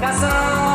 Casa.